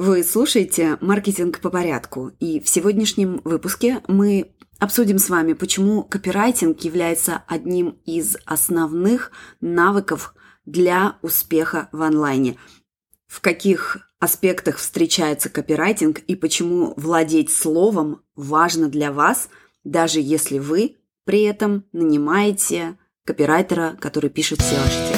Вы слушаете «Маркетинг по порядку», и в сегодняшнем выпуске мы обсудим с вами, почему копирайтинг является одним из основных навыков для успеха в онлайне, в каких аспектах встречается копирайтинг и почему владеть словом важно для вас, даже если вы при этом нанимаете копирайтера, который пишет все ваши тексты.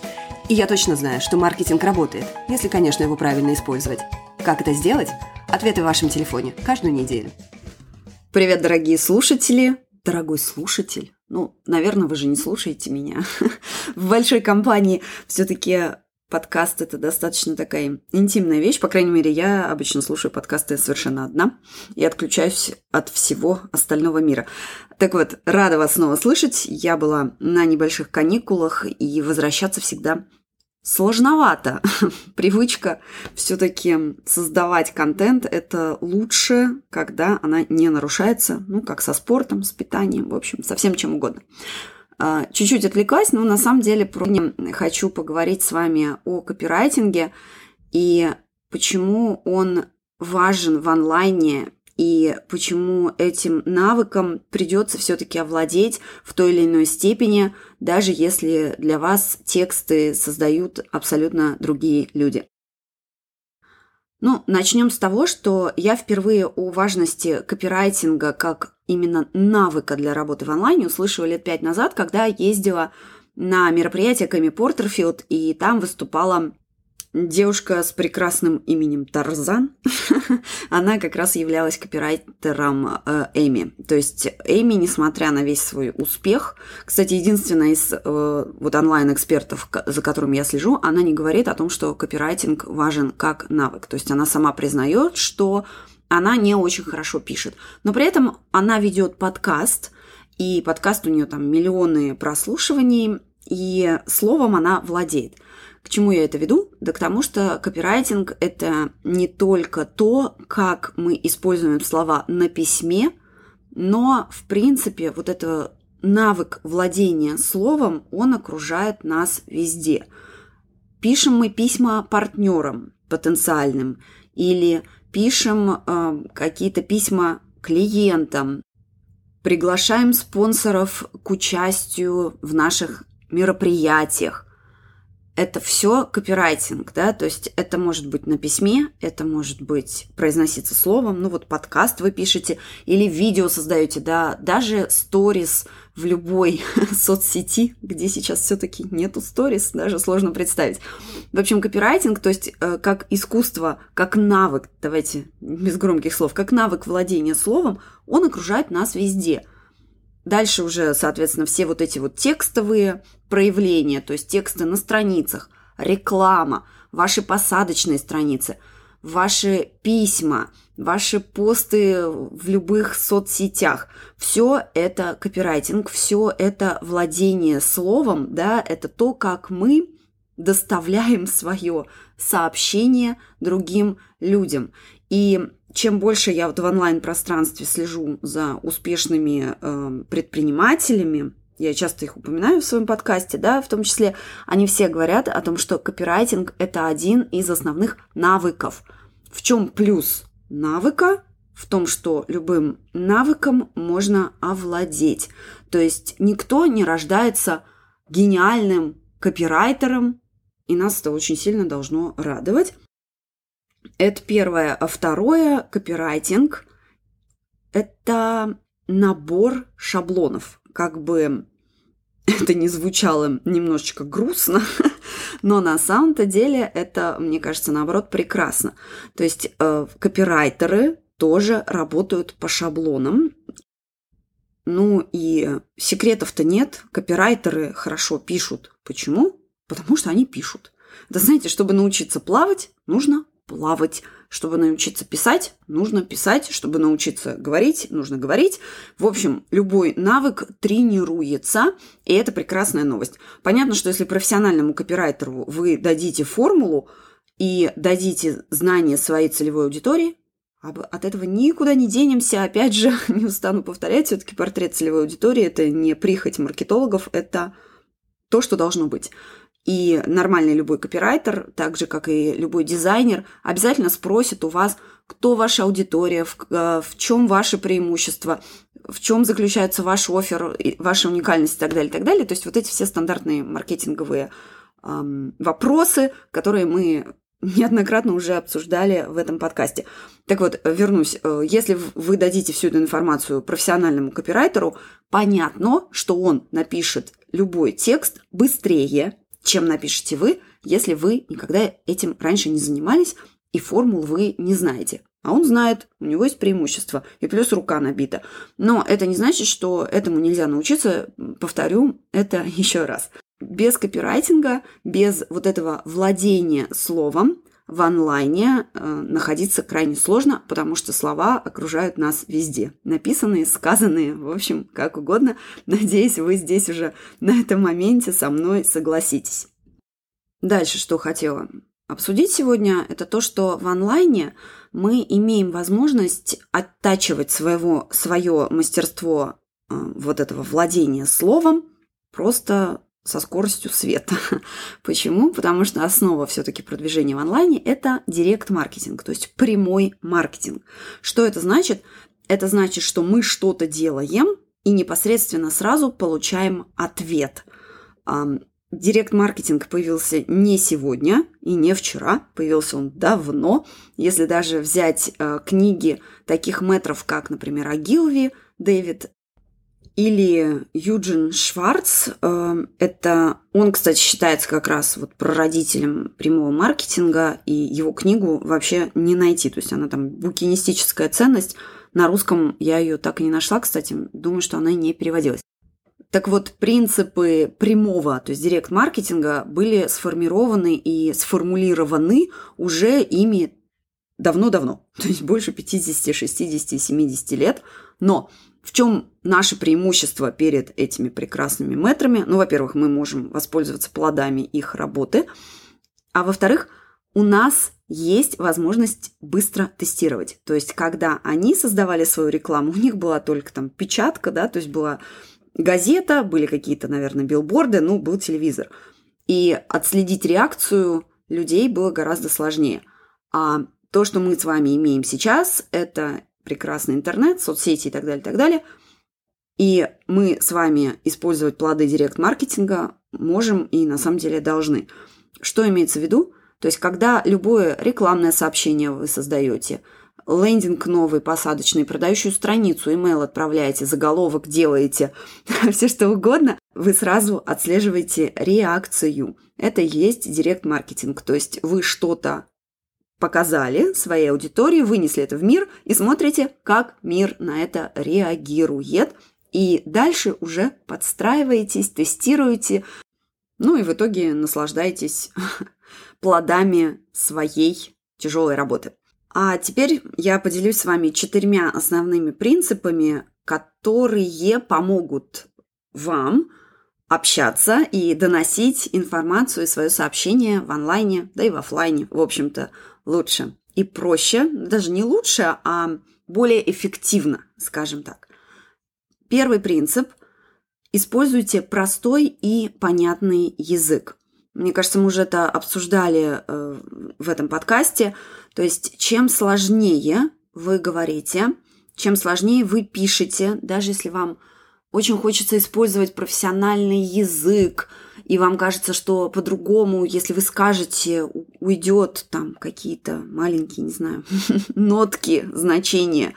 И я точно знаю, что маркетинг работает, если, конечно, его правильно использовать. Как это сделать? Ответы в вашем телефоне каждую неделю. Привет, дорогие слушатели. Дорогой слушатель. Ну, наверное, вы же не слушаете меня. В большой компании все-таки подкаст – это достаточно такая интимная вещь. По крайней мере, я обычно слушаю подкасты совершенно одна и отключаюсь от всего остального мира. Так вот, рада вас снова слышать. Я была на небольших каникулах, и возвращаться всегда сложновато. Привычка все-таки создавать контент – это лучше, когда она не нарушается, ну, как со спортом, с питанием, в общем, со всем чем угодно. А, чуть-чуть отвлеклась, но на самом деле хочу поговорить с вами о копирайтинге и почему он важен в онлайне и почему этим навыком придется все-таки овладеть в той или иной степени, даже если для вас тексты создают абсолютно другие люди. Ну, начнем с того, что я впервые о важности копирайтинга как именно навыка для работы в онлайне услышала лет пять назад, когда ездила на мероприятие Кэми Портерфилд, и там выступала Девушка с прекрасным именем Тарзан, она как раз являлась копирайтером э, Эми. То есть Эми, несмотря на весь свой успех, кстати, единственная из э, вот онлайн-экспертов, за которым я слежу, она не говорит о том, что копирайтинг важен как навык. То есть она сама признает, что она не очень хорошо пишет. Но при этом она ведет подкаст, и подкаст у нее там миллионы прослушиваний, и словом она владеет. К чему я это веду? Да к тому, что копирайтинг – это не только то, как мы используем слова на письме, но, в принципе, вот это навык владения словом, он окружает нас везде. Пишем мы письма партнерам потенциальным или пишем э, какие-то письма клиентам, приглашаем спонсоров к участию в наших мероприятиях это все копирайтинг, да, то есть это может быть на письме, это может быть произноситься словом, ну вот подкаст вы пишете или видео создаете, да, даже сторис в любой соцсети, где сейчас все-таки нету сторис, даже сложно представить. В общем, копирайтинг, то есть э, как искусство, как навык, давайте без громких слов, как навык владения словом, он окружает нас везде – Дальше уже, соответственно, все вот эти вот текстовые проявления, то есть тексты на страницах, реклама, ваши посадочные страницы, ваши письма, ваши посты в любых соцсетях. Все это копирайтинг, все это владение словом, да, это то, как мы доставляем свое сообщение другим людям. И чем больше я вот в онлайн-пространстве слежу за успешными э, предпринимателями, я часто их упоминаю в своем подкасте, да, в том числе они все говорят о том, что копирайтинг – это один из основных навыков. В чем плюс навыка? В том, что любым навыком можно овладеть. То есть никто не рождается гениальным копирайтером, и нас это очень сильно должно радовать. Это первое. А второе, копирайтинг – это набор шаблонов. Как бы это не звучало немножечко грустно, но на самом-то деле это, мне кажется, наоборот, прекрасно. То есть э, копирайтеры тоже работают по шаблонам. Ну и секретов-то нет. Копирайтеры хорошо пишут. Почему? Потому что они пишут. Да знаете, чтобы научиться плавать, нужно плавать. чтобы научиться писать, нужно писать. Чтобы научиться говорить, нужно говорить. В общем, любой навык тренируется, и это прекрасная новость. Понятно, что если профессиональному копирайтеру вы дадите формулу и дадите знания своей целевой аудитории, от этого никуда не денемся. Опять же, не устану повторять, все-таки портрет целевой аудитории – это не прихоть маркетологов, это то, что должно быть. И нормальный любой копирайтер, так же, как и любой дизайнер, обязательно спросит у вас, кто ваша аудитория, в, э, в чем ваше преимущество, в чем заключается ваш офер, ваша уникальность и так далее, и так далее. То есть вот эти все стандартные маркетинговые эм, вопросы, которые мы неоднократно уже обсуждали в этом подкасте. Так вот, вернусь. Э, если вы дадите всю эту информацию профессиональному копирайтеру, понятно, что он напишет любой текст быстрее, чем напишете вы, если вы никогда этим раньше не занимались и формул вы не знаете. А он знает, у него есть преимущество, и плюс рука набита. Но это не значит, что этому нельзя научиться. Повторю это еще раз. Без копирайтинга, без вот этого владения словом в онлайне э, находиться крайне сложно, потому что слова окружают нас везде. Написанные, сказанные, в общем, как угодно. Надеюсь, вы здесь уже на этом моменте со мной согласитесь. Дальше, что хотела обсудить сегодня, это то, что в онлайне мы имеем возможность оттачивать своего, свое мастерство э, вот этого владения словом просто со скоростью света. Почему? Потому что основа все-таки продвижения в онлайне – это директ-маркетинг, то есть прямой маркетинг. Что это значит? Это значит, что мы что-то делаем и непосредственно сразу получаем ответ. Директ-маркетинг появился не сегодня и не вчера, появился он давно. Если даже взять э, книги таких метров, как, например, Агилви, Дэвид или Юджин Шварц. Эм, это он, кстати, считается как раз вот прародителем прямого маркетинга, и его книгу вообще не найти. То есть она там букинистическая ценность. На русском я ее так и не нашла, кстати. Думаю, что она не переводилась. Так вот, принципы прямого, то есть директ-маркетинга были сформированы и сформулированы уже ими давно-давно, то есть больше 50, 60, 70 лет. Но в чем наше преимущество перед этими прекрасными метрами? Ну, во-первых, мы можем воспользоваться плодами их работы, а во-вторых, у нас есть возможность быстро тестировать. То есть, когда они создавали свою рекламу, у них была только там печатка, да, то есть была газета, были какие-то, наверное, билборды, ну, был телевизор. И отследить реакцию людей было гораздо сложнее. А то, что мы с вами имеем сейчас, это прекрасный интернет, соцсети и так далее, и так далее. И мы с вами использовать плоды директ-маркетинга можем и на самом деле должны. Что имеется в виду? То есть, когда любое рекламное сообщение вы создаете, лендинг новый, посадочный, продающую страницу, email отправляете, заголовок делаете, все что угодно, вы сразу отслеживаете реакцию. Это и есть директ-маркетинг. То есть вы что-то показали своей аудитории, вынесли это в мир и смотрите, как мир на это реагирует. И дальше уже подстраиваетесь, тестируете, ну и в итоге наслаждаетесь плодами своей тяжелой работы. А теперь я поделюсь с вами четырьмя основными принципами, которые помогут вам общаться и доносить информацию и свое сообщение в онлайне, да и в офлайне, в общем-то, лучше и проще, даже не лучше, а более эффективно, скажем так. Первый принцип – используйте простой и понятный язык. Мне кажется, мы уже это обсуждали э, в этом подкасте. То есть, чем сложнее вы говорите, чем сложнее вы пишете, даже если вам очень хочется использовать профессиональный язык, и вам кажется, что по-другому, если вы скажете, уйдет там какие-то маленькие, не знаю, нотки, значения.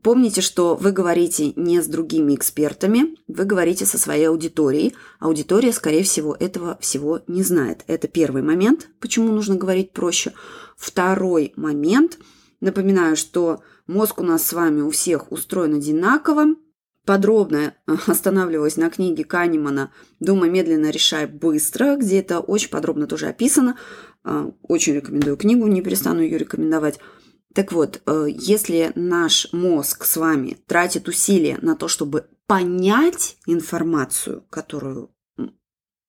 Помните, что вы говорите не с другими экспертами, вы говорите со своей аудиторией. Аудитория, скорее всего, этого всего не знает. Это первый момент, почему нужно говорить проще. Второй момент, напоминаю, что мозг у нас с вами у всех устроен одинаково, подробно э, останавливалась на книге Канемана «Думай медленно, решай быстро», где это очень подробно тоже описано. Э, очень рекомендую книгу, не перестану ее рекомендовать. Так вот, э, если наш мозг с вами тратит усилия на то, чтобы понять информацию, которую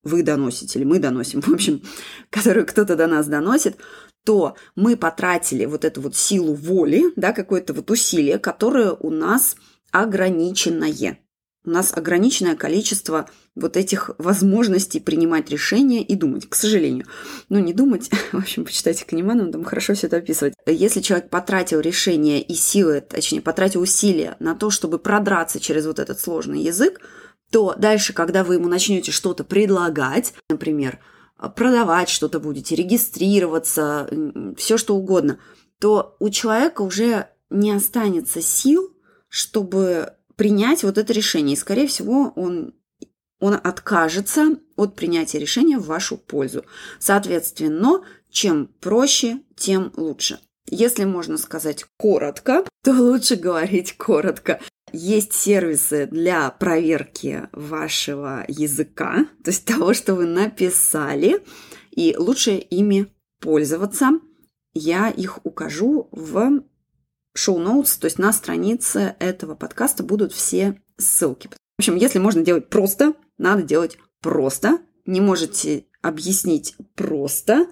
вы доносите или мы доносим, в общем, которую кто-то до нас доносит, то мы потратили вот эту вот силу воли, да, какое-то вот усилие, которое у нас ограниченное. У нас ограниченное количество вот этих возможностей принимать решения и думать, к сожалению. Ну, не думать, в общем, почитайте Канемана, он там хорошо все это описывает. Если человек потратил решение и силы, точнее, потратил усилия на то, чтобы продраться через вот этот сложный язык, то дальше, когда вы ему начнете что-то предлагать, например, продавать что-то будете, регистрироваться, все что угодно, то у человека уже не останется сил, чтобы принять вот это решение. И, скорее всего, он, он откажется от принятия решения в вашу пользу. Соответственно, чем проще, тем лучше. Если можно сказать коротко, то лучше говорить коротко. Есть сервисы для проверки вашего языка, то есть того, что вы написали, и лучше ими пользоваться. Я их укажу в шоу-ноутс, то есть на странице этого подкаста будут все ссылки. В общем, если можно делать просто, надо делать просто. Не можете объяснить просто.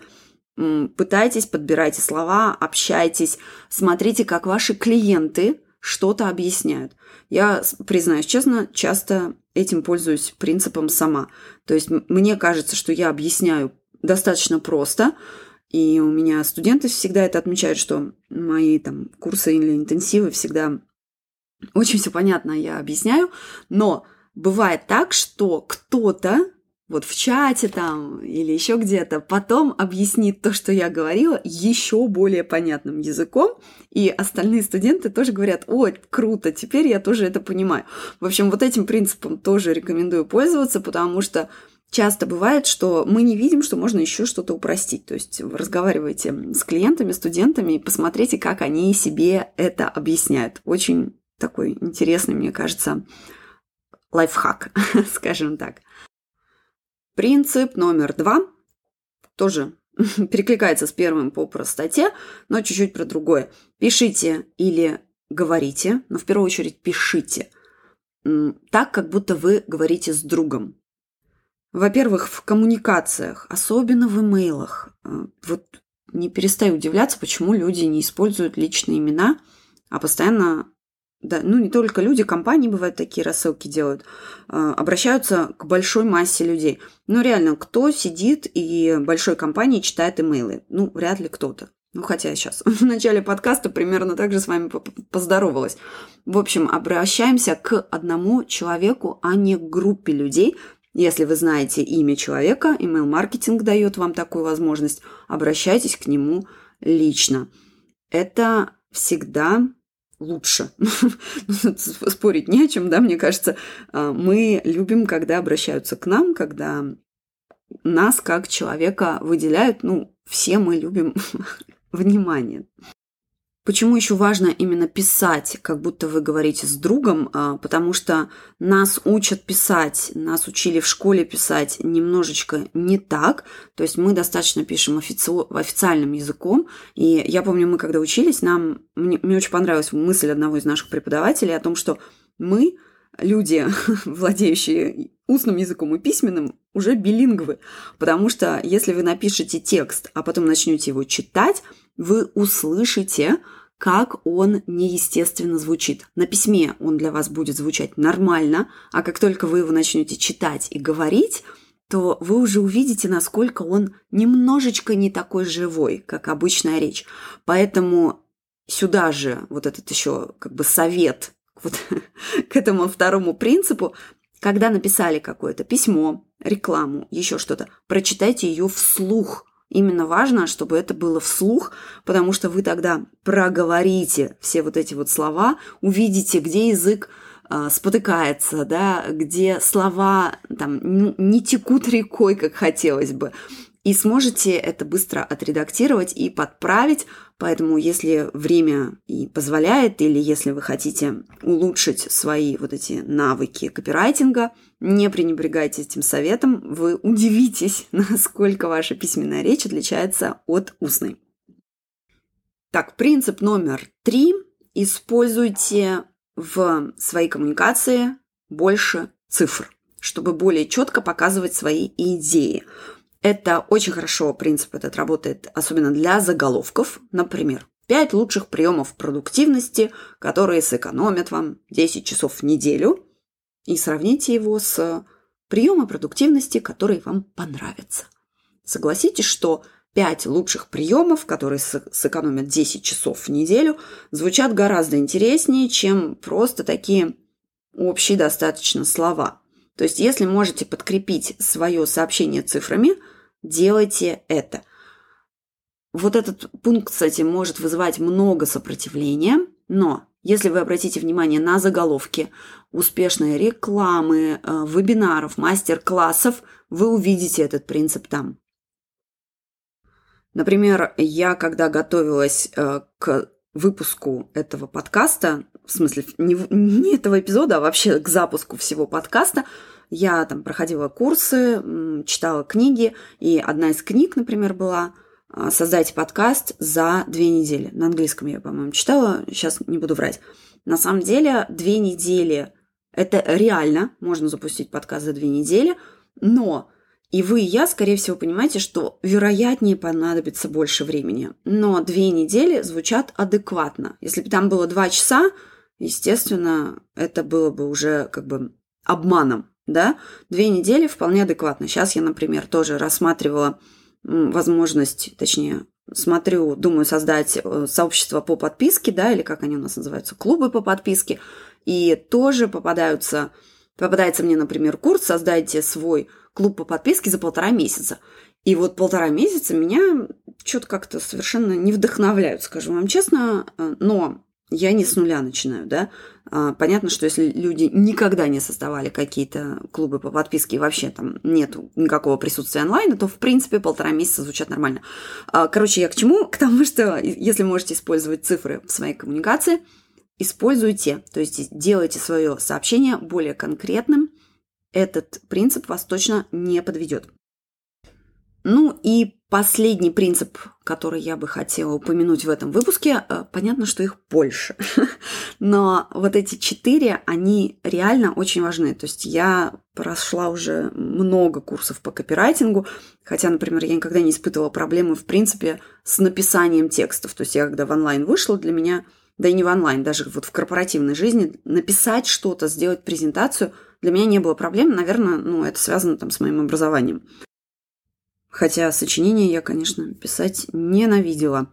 Пытайтесь, подбирайте слова, общайтесь, смотрите, как ваши клиенты что-то объясняют. Я, признаюсь честно, часто этим пользуюсь принципом сама. То есть мне кажется, что я объясняю достаточно просто, и у меня студенты всегда это отмечают, что мои там курсы или интенсивы всегда очень все понятно я объясняю, но бывает так, что кто-то вот в чате там или еще где-то, потом объяснит то, что я говорила, еще более понятным языком, и остальные студенты тоже говорят, ой, круто, теперь я тоже это понимаю. В общем, вот этим принципом тоже рекомендую пользоваться, потому что часто бывает, что мы не видим, что можно еще что-то упростить. То есть разговаривайте с клиентами, студентами и посмотрите, как они себе это объясняют. Очень такой интересный, мне кажется, лайфхак, скажем так. Принцип номер два тоже перекликается с первым по простоте, но чуть-чуть про другое. Пишите или говорите, но в первую очередь пишите так, как будто вы говорите с другом. Во-первых, в коммуникациях, особенно в имейлах. Э, вот не перестаю удивляться, почему люди не используют личные имена, а постоянно, да, ну не только люди, компании бывают такие рассылки делают, э, обращаются к большой массе людей. Ну реально, кто сидит и большой компании читает имейлы? Ну, вряд ли кто-то. Ну, хотя я сейчас в начале подкаста примерно так же с вами поздоровалась. В общем, обращаемся к одному человеку, а не к группе людей, если вы знаете имя человека, email-маркетинг дает вам такую возможность, обращайтесь к нему лично. Это всегда лучше. Спорить не о чем, да, мне кажется. А, мы любим, когда обращаются к нам, когда нас как человека выделяют. Ну, все мы любим внимание. Почему еще важно именно писать, как будто вы говорите с другом? А, потому что нас учат писать, нас учили в школе писать немножечко не так. То есть мы достаточно пишем офици... официальным языком. И я помню, мы когда учились, нам мне, мне очень понравилась мысль одного из наших преподавателей о том, что мы, люди, владеющие устным языком и письменным, уже билингвы. Потому что если вы напишете текст, а потом начнете его читать, вы услышите, как он неестественно звучит. На письме он для вас будет звучать нормально, а как только вы его начнете читать и говорить, то вы уже увидите, насколько он немножечко не такой живой, как обычная речь. Поэтому сюда же вот этот еще как бы совет вот к этому второму принципу, когда написали какое-то письмо, рекламу, еще что-то, прочитайте ее вслух – Именно важно, чтобы это было вслух, потому что вы тогда проговорите все вот эти вот слова, увидите, где язык э, спотыкается, да, где слова там не текут рекой, как хотелось бы и сможете это быстро отредактировать и подправить. Поэтому, если время и позволяет, или если вы хотите улучшить свои вот эти навыки копирайтинга, не пренебрегайте этим советом. Вы удивитесь, насколько ваша письменная речь отличается от устной. Так, принцип номер три. Используйте в своей коммуникации больше цифр, чтобы более четко показывать свои идеи. Это очень хорошо, принцип этот работает, особенно для заголовков. Например, 5 лучших приемов продуктивности, которые сэкономят вам 10 часов в неделю. И сравните его с приемом продуктивности, которые вам понравятся. Согласитесь, что 5 лучших приемов, которые сэкономят 10 часов в неделю, звучат гораздо интереснее, чем просто такие общие достаточно слова. То есть, если можете подкрепить свое сообщение цифрами, делайте это. Вот этот пункт, кстати, может вызывать много сопротивления, но если вы обратите внимание на заголовки успешной рекламы, э, вебинаров, мастер-классов, вы увидите этот принцип там. Например, я когда готовилась э, к выпуску этого подкаста, в смысле не, не этого эпизода, а вообще к запуску всего подкаста, я там проходила курсы, читала книги, и одна из книг, например, была э, «Создайте подкаст за две недели». На английском я, по-моему, читала, сейчас не буду врать. На самом деле, две недели – это реально, можно запустить подкаст за две недели, но и вы и я, скорее всего, понимаете, что вероятнее понадобится больше времени. Но две недели звучат адекватно. Если бы там было два часа, естественно, это было бы уже как бы обманом, да? Две недели вполне адекватно. Сейчас я, например, тоже рассматривала возможность, точнее, смотрю, думаю создать э, сообщество по подписке, да, или как они у нас называются, клубы по подписке, и тоже попадаются, попадается мне, например, курс «Создайте свой клуб по подписке за полтора месяца. И вот полтора месяца меня что-то как-то совершенно не вдохновляют, скажу вам честно, но я не с нуля начинаю, да. А, понятно, что если люди никогда не создавали какие-то клубы по подписке и вообще там нет никакого присутствия онлайна, то, в принципе, полтора месяца звучат нормально. А, короче, я к чему? К тому, что если можете использовать цифры в своей коммуникации, используйте, то есть делайте свое сообщение более конкретным, этот принцип вас точно не подведет. Ну и последний принцип, который я бы хотела упомянуть в этом выпуске, э, понятно, что их больше. Но вот эти четыре, они реально очень важны. То есть я прошла уже много курсов по копирайтингу, хотя, например, я никогда не испытывала проблемы, в принципе, с написанием текстов. То есть я когда в онлайн вышла, для меня, да и не в онлайн, даже вот в корпоративной жизни, написать что-то, сделать презентацию – для меня не было проблем. Наверное, ну, это связано там с моим образованием. Хотя сочинения я, конечно, писать ненавидела.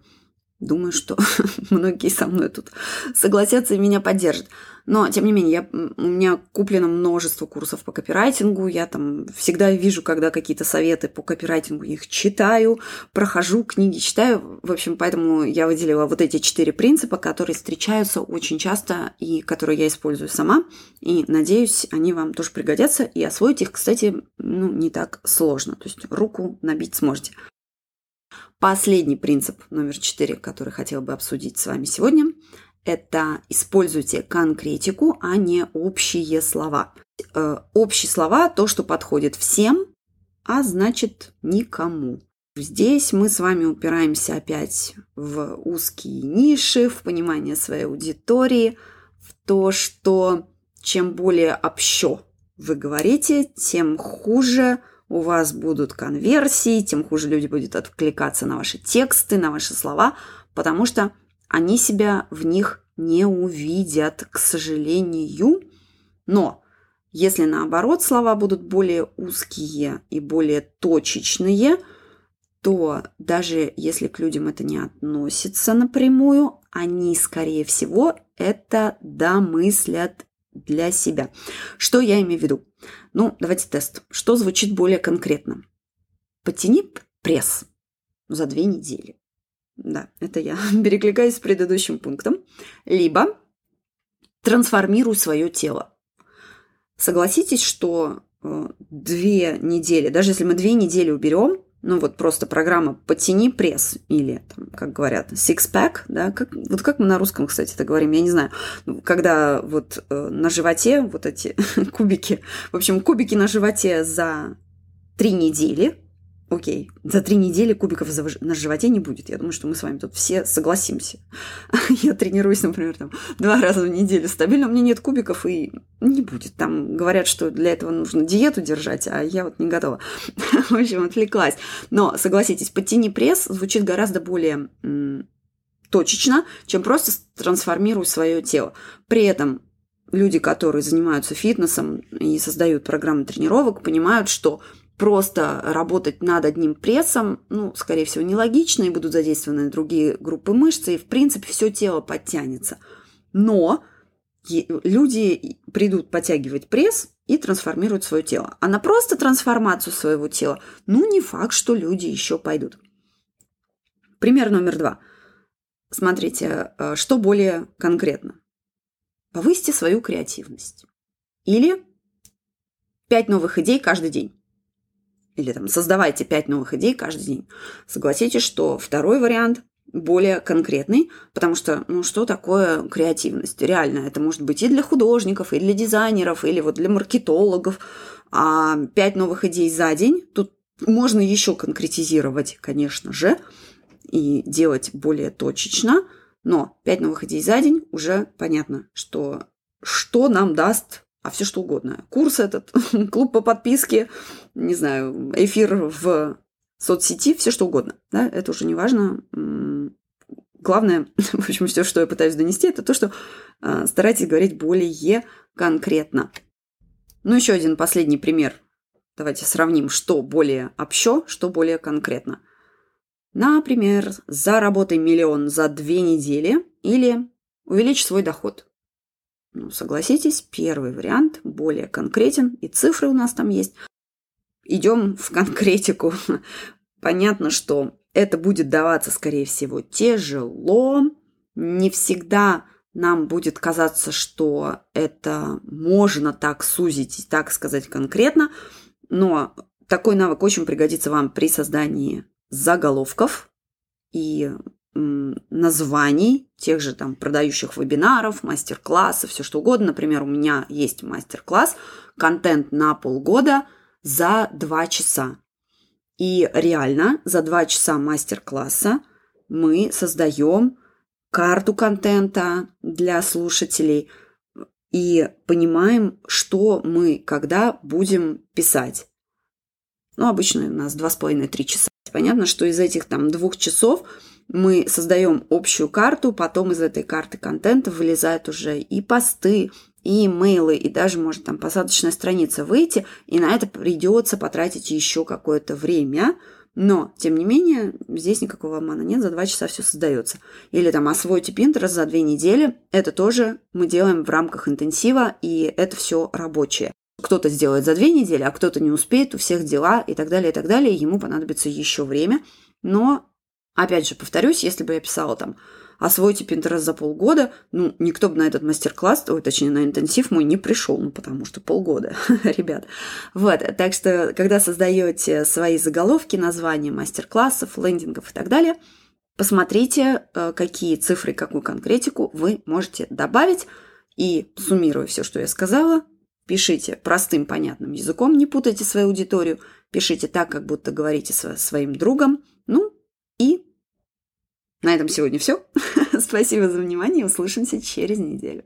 Думаю, что многие со мной тут согласятся и меня поддержат. Но, тем не менее, я, у меня куплено множество курсов по копирайтингу. Я там всегда вижу, когда какие-то советы по копирайтингу, их читаю, прохожу книги, читаю. В общем, поэтому я выделила вот эти четыре принципа, которые встречаются очень часто и которые я использую сама. И, надеюсь, они вам тоже пригодятся. И освоить их, кстати, ну, не так сложно. То есть руку набить сможете. Последний принцип номер четыре, который хотела бы обсудить с вами сегодня – это используйте конкретику, а не общие слова. Э, общие слова – то, что подходит всем, а значит никому. Здесь мы с вами упираемся опять в узкие ниши, в понимание своей аудитории, в то, что чем более общо вы говорите, тем хуже у вас будут конверсии, тем хуже люди будут откликаться на ваши тексты, на ваши слова, потому что они себя в них не увидят, к сожалению. Но если наоборот слова будут более узкие и более точечные, то даже если к людям это не относится напрямую, они, скорее всего, это домыслят для себя. Что я имею в виду? Ну, давайте тест. Что звучит более конкретно? Потяни пресс за две недели. Да, это я перекликаюсь с предыдущим пунктом. Либо трансформируй свое тело. Согласитесь, что э, две недели, даже если мы две недели уберем, ну вот просто программа «Потяни пресс» или, там, как говорят, «six-pack», да, как, вот как мы на русском, кстати, это говорим, я не знаю, ну, когда вот э, на животе вот эти кубики, в общем, кубики на животе за три недели, окей, за три недели кубиков на животе не будет. Я думаю, что мы с вами тут все согласимся. Я тренируюсь, например, там, два раза в неделю стабильно, у меня нет кубиков и не будет. Там говорят, что для этого нужно диету держать, а я вот не готова. В общем, отвлеклась. Но, согласитесь, подтяни пресс звучит гораздо более точечно, чем просто трансформируй свое тело. При этом люди, которые занимаются фитнесом и создают программы тренировок, понимают, что просто работать над одним прессом, ну, скорее всего, нелогично, и будут задействованы другие группы мышц, и, в принципе, все тело подтянется. Но люди придут подтягивать пресс и трансформируют свое тело. А на просто трансформацию своего тела, ну, не факт, что люди еще пойдут. Пример номер два. Смотрите, э, что более конкретно. Повысьте свою креативность. Или пять новых идей каждый день или там создавайте пять новых идей каждый день. Согласитесь, что второй вариант более конкретный, потому что, ну, что такое креативность? Реально, это может быть и для художников, и для дизайнеров, или вот для маркетологов. А пять новых идей за день, тут можно еще конкретизировать, конечно же, и делать более точечно, но пять новых идей за день уже понятно, что что нам даст а все что угодно. Курс этот, клуб по подписке, не знаю, эфир в соцсети, все что угодно. Да, это уже не важно. Главное, в общем, все, что я пытаюсь донести, это то, что э, старайтесь говорить более конкретно. Ну, еще один последний пример. Давайте сравним, что более общо, что более конкретно. Например, заработай миллион за две недели или увеличь свой доход – ну, согласитесь, первый вариант более конкретен, и цифры у нас там есть. Идем в конкретику. Понятно, что это будет даваться, скорее всего, тяжело. Не всегда нам будет казаться, что это можно так сузить и так сказать конкретно, но такой навык очень пригодится вам при создании заголовков и названий тех же там продающих вебинаров, мастер-классов, все что угодно. Например, у меня есть мастер-класс, контент на полгода за два часа. И реально за два часа мастер-класса мы создаем карту контента для слушателей и понимаем, что мы когда будем писать. Ну, обычно у нас два с половиной-три часа. Понятно, что из этих там двух часов – мы создаем общую карту, потом из этой карты контента вылезают уже и посты, и имейлы, и даже может там посадочная страница выйти, и на это придется потратить еще какое-то время, но, тем не менее, здесь никакого обмана нет, за два часа все создается. Или там освойте Pinterest за две недели, это тоже мы делаем в рамках интенсива, и это все рабочее. Кто-то сделает за две недели, а кто-то не успеет, у всех дела и так далее, и так далее, ему понадобится еще время, но Опять же, повторюсь, если бы я писала там освойте Pinterest за полгода, ну, никто бы на этот мастер-класс, ой, точнее, на интенсив мой не пришел, ну, потому что полгода, ребят. Вот, так что, когда создаете свои заголовки, названия мастер-классов, лендингов и так далее, посмотрите, э, какие цифры, какую конкретику вы можете добавить, и суммируя все, что я сказала, пишите простым, понятным языком, не путайте свою аудиторию, пишите так, как будто говорите со своим другом, ну, и на этом сегодня все. Спасибо за внимание. Услышимся через неделю.